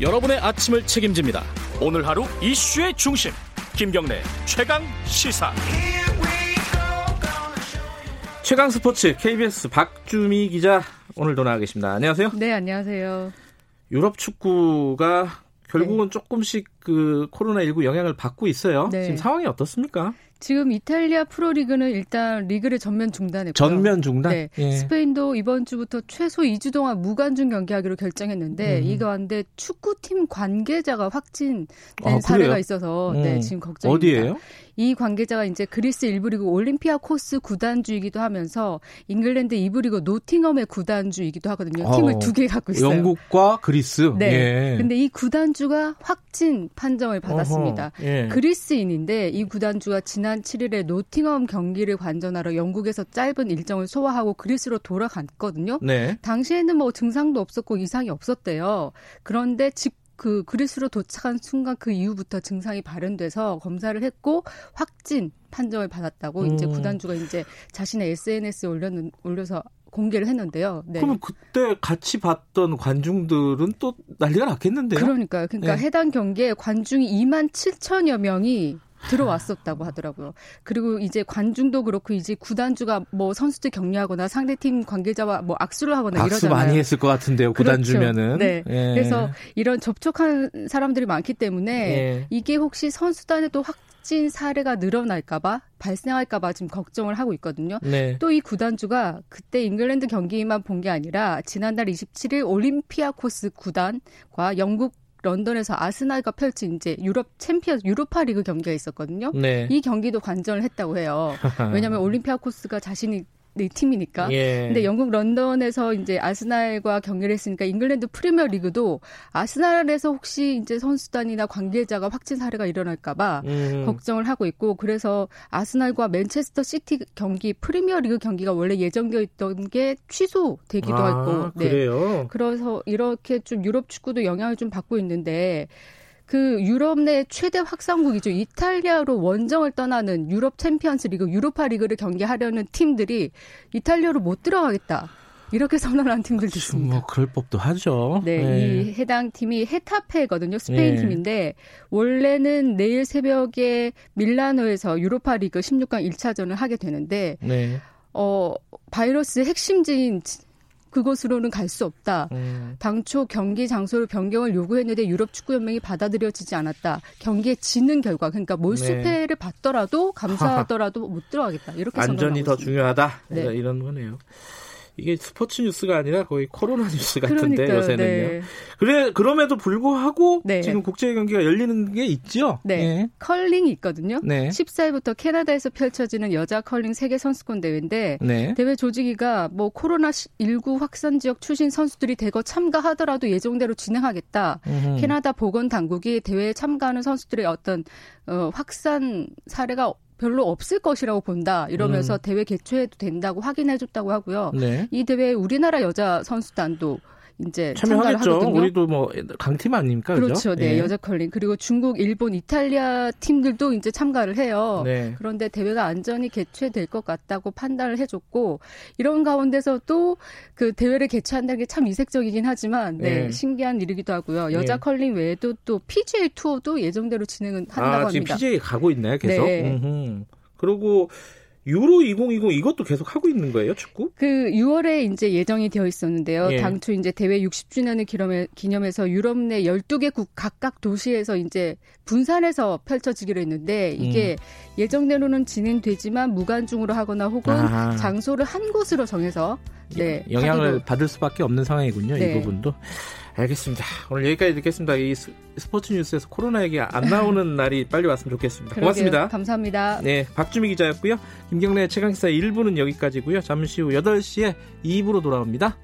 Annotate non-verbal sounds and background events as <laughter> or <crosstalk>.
여러분의 아침을 책임집니다. 오늘 하루 이슈의 중심 김경래 최강 시사. 최강 스포츠 KBS 박주미 기자 오늘도 나와 계십니다. 안녕하세요. 네, 안녕하세요. 유럽 축구가 결국은 네. 조금씩 그 코로나 19 영향을 받고 있어요. 네. 지금 상황이 어떻습니까? 지금 이탈리아 프로리그는 일단 리그를 전면 중단했고요. 전면 중단? 네. 예. 스페인도 이번 주부터 최소 2주 동안 무관중 경기하기로 결정했는데 음. 이 가운데 축구팀 관계자가 확진된 아, 사례가 있어서 네, 음. 네, 지금 걱정입니다. 어디예요? 이 관계자가 이제 그리스 일부 리그 올림피아코스 구단주이기도 하면서 잉글랜드 이부 리그 노팅엄의 구단주이기도 하거든요. 팀을 어, 두개 갖고 있어요. 영국과 그리스. 네. 예. 근데 이 구단주가 확진 판정을 받았습니다. 예. 그리스인인데 이 구단주가 지난 7일에 노팅엄 경기를 관전하러 영국에서 짧은 일정을 소화하고 그리스로 돌아갔거든요. 네. 당시에는 뭐 증상도 없었고 이상이 없었대요. 그런데 직 그 그리스로 도착한 순간 그 이후부터 증상이 발현돼서 검사를 했고 확진 판정을 받았다고 음. 이제 구단주가 이제 자신의 SNS에 올렸는 올려서 공개를 했는데요. 네. 그러면 그때 같이 봤던 관중들은 또 난리가 났겠는데요? 그러니까요. 그러니까 네. 해당 경기에 관중이 2만 7천여 명이 들어왔었다고 하더라고요. 그리고 이제 관중도 그렇고 이제 구단주가 뭐 선수들 격려하거나 상대팀 관계자와 뭐 악수를 하거나 악수 이러잖아요. 많이 했을 것 같은데요. 구단주면은. 그렇죠. 네. 예. 그래서 이런 접촉한 사람들이 많기 때문에 예. 이게 혹시 선수단에 또 확진 사례가 늘어날까봐 발생할까봐 지금 걱정을 하고 있거든요. 네. 또 이 구단주가 그때 잉글랜드 경기만 본 게 아니라 지난달 27일 올림피아코스 구단과 영국 런던에서 아스날과 펼친 이제 유럽 챔피언 유로파 리그 경기가 있었거든요. 네. 이 경기도 관전을 했다고 해요. <laughs> 왜냐하면 올림피아코스가 자신이 네, 팀이니까. 예. 근데 영국 런던에서 이제 아스날과 경기를 했으니까 잉글랜드 프리미어 리그도 아스날에서 혹시 이제 선수단이나 관계자가 확진 사례가 일어날까봐 음. 걱정을 하고 있고 그래서 아스날과 맨체스터 시티 경기 프리미어 리그 경기가 원래 예정되어 있던 게 취소되기도 아, 했고. 네. 그래요. 그래서 이렇게 좀 유럽 축구도 영향을 좀 받고 있는데 그 유럽 내 최대 확산국이죠. 이탈리아로 원정을 떠나는 유럽 챔피언스 리그, 유로파 리그를 경기하려는 팀들이 이탈리아로 못 들어가겠다. 이렇게 <laughs> 선언한 팀들도 있습니다. 뭐 그럴 법도 하죠. 네, 네. 이 해당 팀이 헤타페거든요. 스페인 네. 팀인데 원래는 내일 새벽에 밀라노에서 유로파 리그 16강 1차전을 하게 되는데 네. 어 바이러스 핵심지인 그곳으로는 갈 수 없다. 음. 당초 경기 장소를 변경을 요구했는데 유럽 축구 연맹이 받아들여지지 않았다. 경기에 지는 결과 그러니까 몰수패를 네. 받더라도 감사하더라도 못 들어가겠다. 이렇게 안전이 더 중요하다. 네. 이런 거네요. 이게 스포츠 뉴스가 아니라 거의 코로나 뉴스 같은데 그러니까요, 요새는요. 네. 그래 그럼에도 불구하고 네. 지금 국제 경기가 열리는 게 있죠. 네. 네. 컬링이 있거든요. 네. 14일부터 캐나다에서 펼쳐지는 여자 컬링 세계 선수권 대회인데 네. 대회 조직위가 뭐 코로나 19 확산 지역 출신 선수들이 대거 참가하더라도 예정대로 진행하겠다. 음흠. 캐나다 보건 당국이 대회에 참가하는 선수들의 어떤 어, 확산 사례가 별로 없을 것이라고 본다 이러면서 음. 대회 개최해도 된다고 확인해줬다고 하고요. 네. 이 대회에 우리나라 여자 선수단도 이제 참여하겠죠. 우리도 뭐 강팀 아닙니까? 그렇죠. 네, 예. 여자 컬링 그리고 중국, 일본, 이탈리아 팀들도 이제 참가를 해요. 네. 그런데 대회가 안전히 개최될 것 같다고 판단을 해줬고 이런 가운데서 또 그 대회를 개최한다는 게 참 이색적이긴 하지만 네, 네. 신기한 일이기도 하고요. 여자 네. 컬링 외에도 또 PGA 투어도 예정대로 진행은 한다고 아, 합니다. 지금 PGA 가고 있나요? 계속. 네. 그리고 유로 2020 이것도 계속 하고 있는 거예요, 축구? 그 6월에 이제 예정이 되어 있었는데요. 예. 당초 이제 대회 60주년을 기념해, 기념해서 유럽 내 12개국 각각 도시에서 이제 분산해서 펼쳐지기로 했는데 이게 음. 예정대로는 진행되지만 무관중으로 하거나 혹은 아하. 장소를 한 곳으로 정해서 네, 영향을 하기로. 받을 수밖에 없는 상황이군요. 네. 이 부분도. 알겠습니다. 오늘 여기까지 듣겠습니다. 이 스포츠 뉴스에서 코로나 얘기 안 나오는 <laughs> 날이 빨리 왔으면 좋겠습니다. 고맙습니다. 감사합니다. 네, 박주미 기자였고요. 김경래 최강시사 1부는 여기까지고요. 잠시 후 8시에 2부로 돌아옵니다.